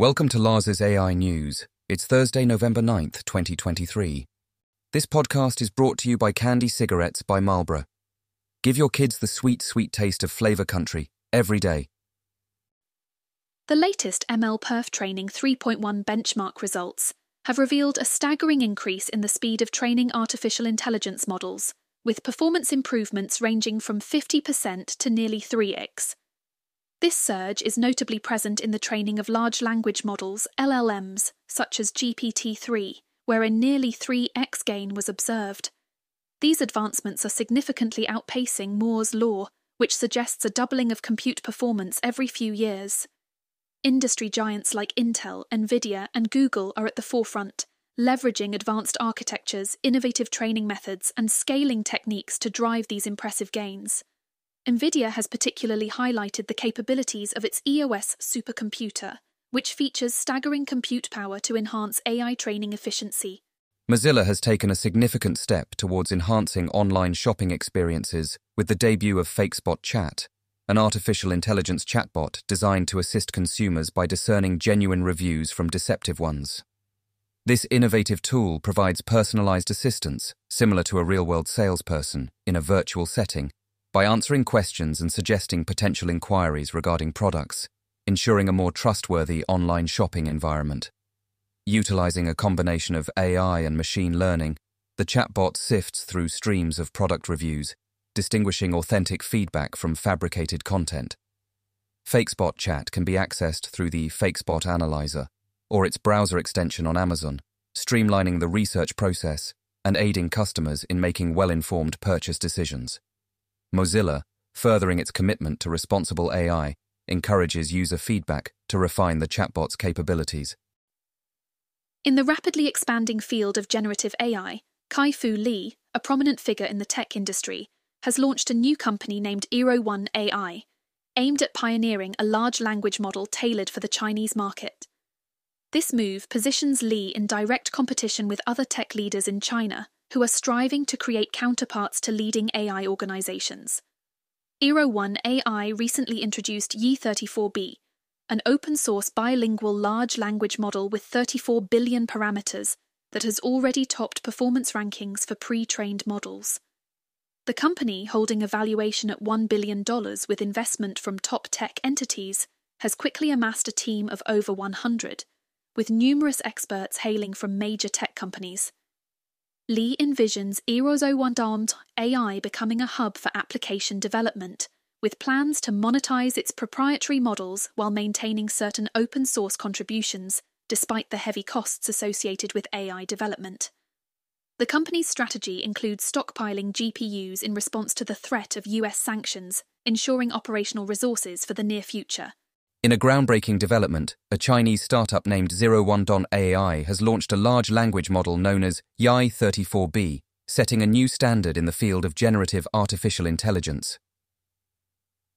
Welcome to Lars's AI News. It's Thursday, November 9th, 2023. This podcast is brought to you by Candy Cigarettes by Marlboro. Give your kids the sweet, sweet taste of flavor country every day. The latest MLPerf Training 3.1 benchmark results have revealed a staggering increase in the speed of training artificial intelligence models, with performance improvements ranging from 50% to nearly 3x. This surge is notably present in the training of large language models, LLMs, such as GPT 3, where a nearly 3x gain was observed. These advancements are significantly outpacing Moore's law, which suggests a doubling of compute performance every few years. Industry giants like Intel, Nvidia, and Google are at the forefront, leveraging advanced architectures, innovative training methods, and scaling techniques to drive these impressive gains. NVIDIA has particularly highlighted the capabilities of its EOS supercomputer, which features staggering compute power to enhance AI training efficiency. Mozilla has taken a significant step towards enhancing online shopping experiences with the debut of FakeSpot Chat, an artificial intelligence chatbot designed to assist consumers by discerning genuine reviews from deceptive ones. This innovative tool provides personalized assistance, similar to a real world salesperson, in a virtual setting by answering questions and suggesting potential inquiries regarding products, ensuring a more trustworthy online shopping environment. Utilizing a combination of AI and machine learning, the chatbot sifts through streams of product reviews, distinguishing authentic feedback from fabricated content. FakeSpot Chat can be accessed through the FakeSpot Analyzer or its browser extension on Amazon, streamlining the research process and aiding customers in making well informed purchase decisions. Mozilla, furthering its commitment to responsible AI, encourages user feedback to refine the chatbot's capabilities. In the rapidly expanding field of generative AI, Kai Fu Lee, a prominent figure in the tech industry, has launched a new company named Eero1 AI, aimed at pioneering a large language model tailored for the Chinese market. This move positions Lee in direct competition with other tech leaders in China who are striving to create counterparts to leading AI organizations. Eero1 AI recently introduced Yi34B, an open source bilingual large language model with 34 billion parameters that has already topped performance rankings for pre trained models. The company, holding a valuation at $1 billion with investment from top tech entities, has quickly amassed a team of over 100, with numerous experts hailing from major tech companies. Lee envisions Eero1 AI becoming a hub for application development, with plans to monetize its proprietary models while maintaining certain open source contributions, despite the heavy costs associated with AI development. The company's strategy includes stockpiling GPUs in response to the threat of US sanctions, ensuring operational resources for the near future. In a groundbreaking development, a Chinese startup named 01don AI has launched a large language model known as Yi34B, setting a new standard in the field of generative artificial intelligence.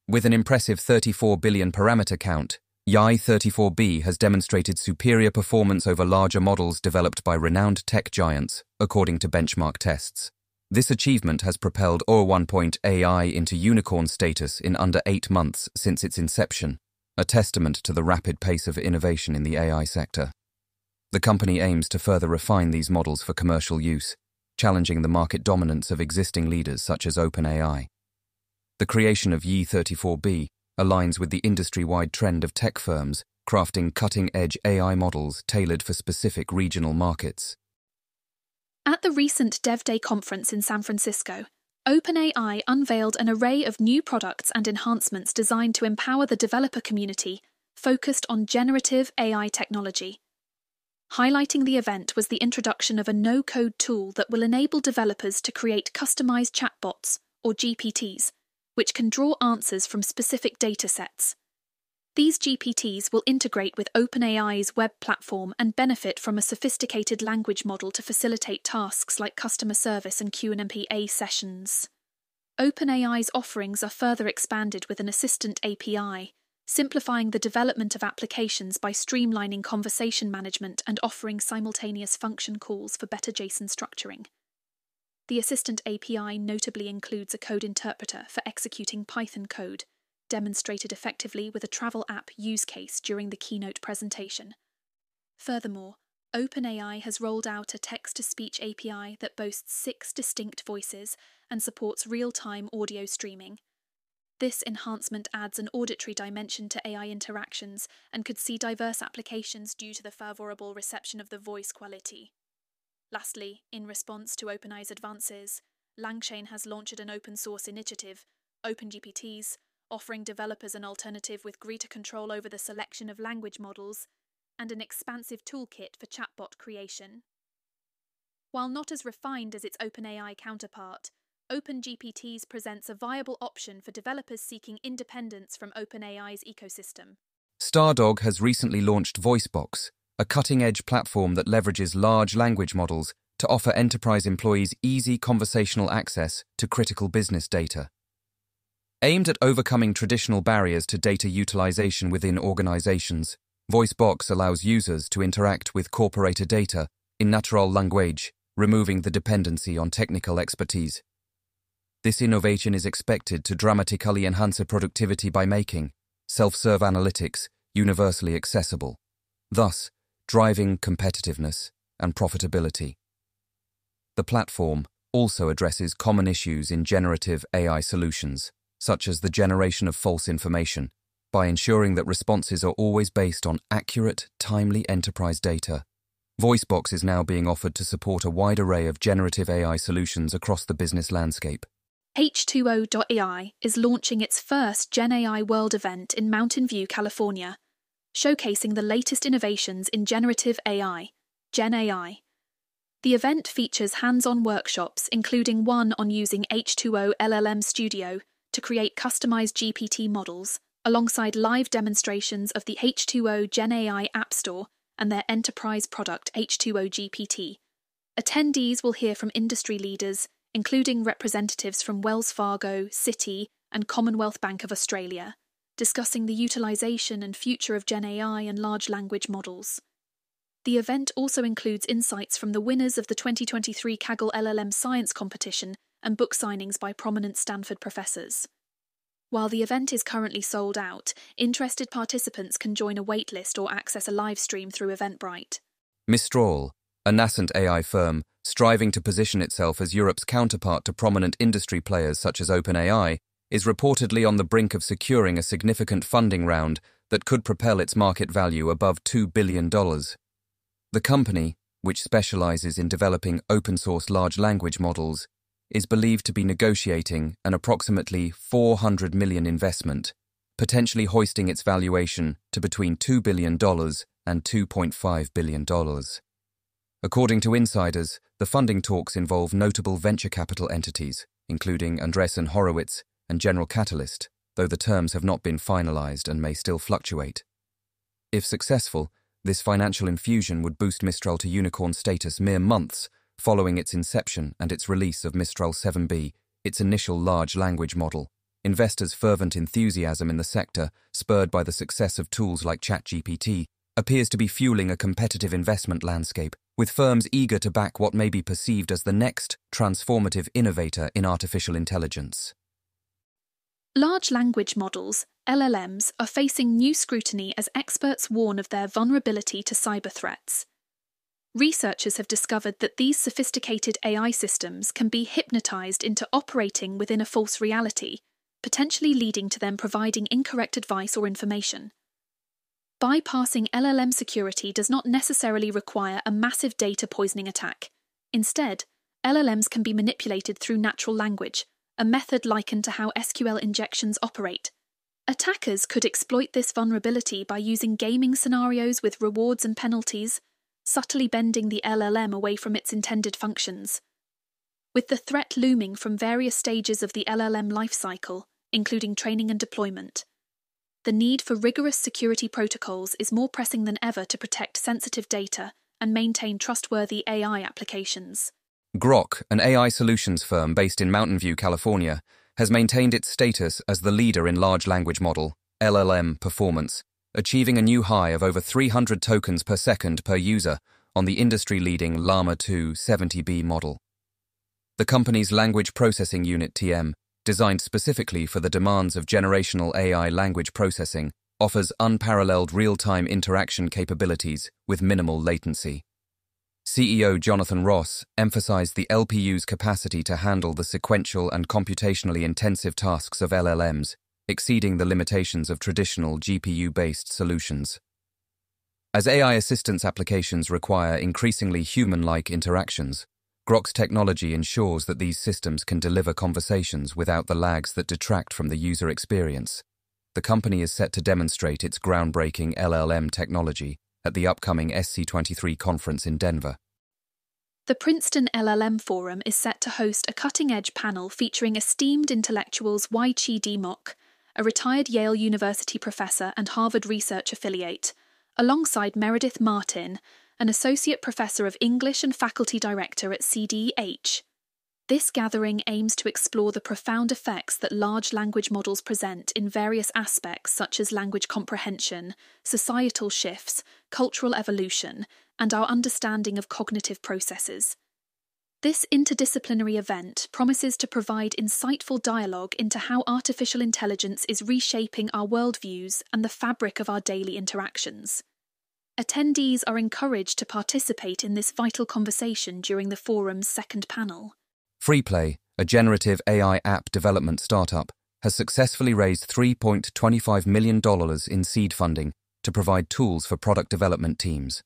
With an impressive 34 billion parameter count, Yi34B has demonstrated superior performance over larger models developed by renowned tech giants, according to benchmark tests. This achievement has propelled Eero1.ai into unicorn status in under eight months since its inception a testament to the rapid pace of innovation in the AI sector. The company aims to further refine these models for commercial use, challenging the market dominance of existing leaders such as OpenAI. The creation of Yi34B aligns with the industry wide trend of tech firms crafting cutting edge AI models tailored for specific regional markets. At the recent DevDay conference in San Francisco, OpenAI unveiled an array of new products and enhancements designed to empower the developer community focused on generative AI technology. Highlighting the event was the introduction of a no code tool that will enable developers to create customized chatbots, or GPTs, which can draw answers from specific datasets. These GPTs will integrate with OpenAI's web platform and benefit from a sophisticated language model to facilitate tasks like customer service and Q&A sessions. OpenAI's offerings are further expanded with an assistant API, simplifying the development of applications by streamlining conversation management and offering simultaneous function calls for better JSON structuring. The Assistant API notably includes a code interpreter for executing Python code demonstrated effectively with a travel app use case during the keynote presentation. Furthermore, OpenAI has rolled out a text to speech API that boasts six distinct voices and supports real time audio streaming. This enhancement adds an auditory dimension to AI interactions and could see diverse applications due to the favourable reception of the voice quality. Lastly, in response to OpenAI's advances, Langchain has launched an open source initiative, OpenGPTs, offering developers an alternative with greater control over the selection of language models and an expansive toolkit for chatbot creation. While not as refined as its OpenAI counterpart, OpenGPTs presents a viable option for developers seeking independence from OpenAI's ecosystem. Stardog has recently launched VoiceBox, a cutting edge platform that leverages large language models to offer enterprise employees easy conversational access to critical business data. Aimed at overcoming traditional barriers to data utilization within organizations, VoiceBox allows users to interact with corporate data in natural language, removing the dependency on technical expertise. This innovation is expected to dramatically enhance productivity by making self-serve analytics universally accessible, thus driving competitiveness and profitability. The platform also addresses common issues in generative AI solutions, such as the generation of false information, by ensuring that responses are always based on accurate, timely enterprise data. VoiceBox is now being offered to support a wide array of generative AI solutions across the business landscape. H2O.ai is launching its first GenAI World event in Mountain View, California, showcasing the latest innovations in generative AI, GenAI. The event features hands on workshops, including one on using H2O LLM Studio to create customized GPT models, alongside live demonstrations of the H2O GenAI App Store and their enterprise product H2O GPT. Attendees will hear from industry leaders, including representatives from Wells Fargo, Citi, and Commonwealth Bank of Australia, discussing the utilisation and future of GenAI and large language models. The event also includes insights from the winners of the 2023 Kaggle LLM Science Competition and book signings by prominent Stanford professors. While the event is currently sold out, interested participants can join a waitlist or access a live stream through Eventbrite. Mistral, a nascent AI firm striving to position itself as Europe's counterpart to prominent industry players such as OpenAI, is reportedly on the brink of securing a significant funding round that could propel its market value above $2 billion. The company, which specializes in developing open source large language models, is believed to be negotiating an approximately 400 million investment, potentially hoisting its valuation to between $2 billion and $2.5 billion. According to insiders, the funding talks involve notable venture capital entities, including Andreessen Horowitz and General Catalyst, though the terms have not been finalized and may still fluctuate. If successful, this financial infusion would boost Mistral to unicorn status mere months following its inception and its release of Mistral 7b, its initial large language model. Investors' fervent enthusiasm in the sector, spurred by the success of tools like ChatGPT, appears to be fueling a competitive investment landscape with firms eager to back what may be perceived as the next transformative innovator in artificial intelligence. Large language models, LLMs, are facing new scrutiny as experts warn of their vulnerability to cyber threats. Researchers have discovered that these sophisticated AI systems can be hypnotized into operating within a false reality, potentially leading to them providing incorrect advice or information. Bypassing LLM security does not necessarily require a massive data poisoning attack. Instead, LLMs can be manipulated through natural language, a method likened to how SQL injections operate. Attackers could exploit this vulnerability by using gaming scenarios with rewards and penalties, subtly bending the LLM away from its intended functions. With the threat looming from various stages of the LLM lifecycle, including training and deployment, the need for rigorous security protocols is more pressing than ever to protect sensitive data and maintain trustworthy AI applications. Groq, an AI solutions firm based in Mountain View, California, has maintained its status as the leader in large language model LLM performance, achieving a new high of over 300 tokens per second per user on the industry-leading Llama 2 70B model. The company's language processing unit TM designed specifically for the demands of generational AI language processing, offers unparalleled real-time interaction capabilities with minimal latency. CEO Jonathan Ross emphasized the LPU's capacity to handle the sequential and computationally intensive tasks of LLMs, exceeding the limitations of traditional GPU-based solutions. As AI assistance applications require increasingly human-like interactions, Groq's technology ensures that these systems can deliver conversations without the lags that detract from the user experience. The company is set to demonstrate its groundbreaking LLM technology at the upcoming SC23 conference in Denver. The Princeton LLM Forum is set to host a cutting edge panel featuring esteemed intellectuals Wai Chee Dimock, a retired Yale University professor and Harvard Research affiliate, alongside Meredith Martin, an associate professor of English and faculty director at CDH. This gathering aims to explore the profound effects that large language models present in various aspects such as language comprehension, societal shifts, cultural evolution, and our understanding of cognitive processes. This interdisciplinary event promises to provide insightful dialogue into how artificial intelligence is reshaping our worldviews and the fabric of our daily interactions. Attendees are encouraged to participate in this vital conversation during the forum's second panel. Freeplay, a generative AI app development startup, has successfully raised $3.25 million in seed funding to provide tools for product development teams.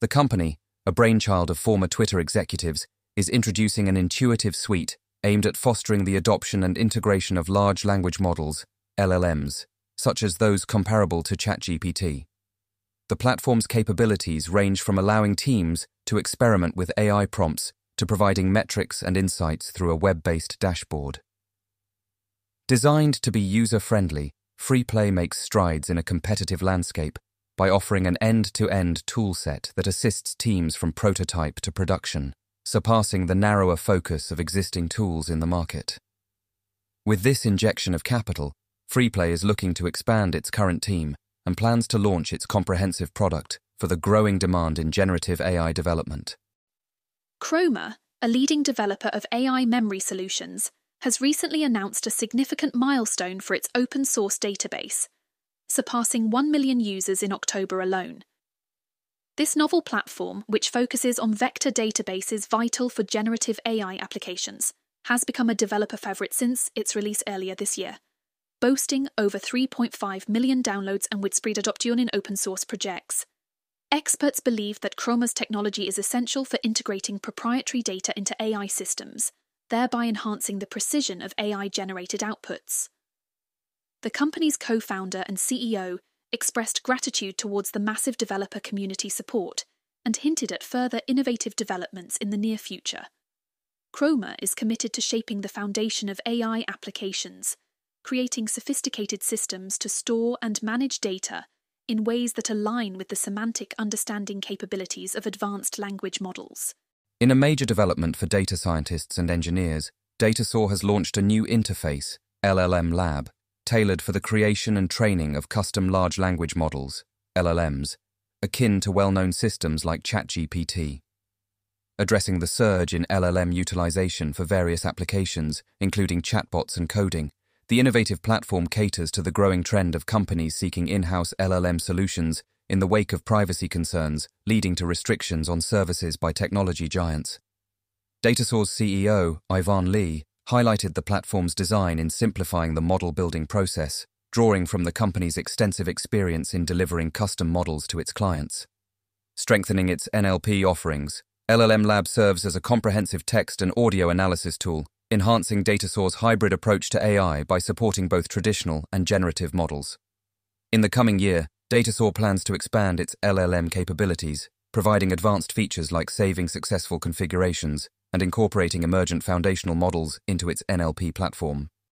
The company, a brainchild of former Twitter executives, is introducing an intuitive suite aimed at fostering the adoption and integration of large language models, LLMs, such as those comparable to ChatGPT. The platform's capabilities range from allowing teams to experiment with AI prompts to providing metrics and insights through a web based dashboard. Designed to be user friendly, FreePlay makes strides in a competitive landscape by offering an end-to-end toolset that assists teams from prototype to production, surpassing the narrower focus of existing tools in the market. With this injection of capital, Freeplay is looking to expand its current team and plans to launch its comprehensive product for the growing demand in generative AI development. Chroma, a leading developer of AI memory solutions, has recently announced a significant milestone for its open source database, surpassing 1 million users in October alone. This novel platform, which focuses on vector databases vital for generative AI applications, has become a developer favorite since its release earlier this year, boasting over 3.5 million downloads and widespread adoption in open source projects. Experts believe that Chroma's technology is essential for integrating proprietary data into AI systems, thereby enhancing the precision of AI generated outputs. The company's co founder and CEO expressed gratitude towards the massive developer community support and hinted at further innovative developments in the near future. Chroma is committed to shaping the foundation of AI applications, creating sophisticated systems to store and manage data in ways that align with the semantic understanding capabilities of advanced language models. In a major development for data scientists and engineers, Datasaur has launched a new interface, LLM Lab, tailored for the creation and training of custom large language models, LLMs, akin to well known systems like ChatGPT. Addressing the surge in LLM utilization for various applications, including chatbots and coding, the innovative platform caters to the growing trend of companies seeking in house LLM solutions in the wake of privacy concerns leading to restrictions on services by technology giants. Datasaur's CEO, Ivan Lee, highlighted the platform's design in simplifying the model building process, drawing from the company's extensive experience in delivering custom models to its clients. Strengthening its NLP offerings, LLM Lab serves as a comprehensive text and audio analysis tool, enhancing Datasaur's hybrid approach to AI by supporting both traditional and generative models. In the coming year, Datasaw plans to expand its LLM capabilities, providing advanced features like saving successful configurations and incorporating emergent foundational models into its NLP platform.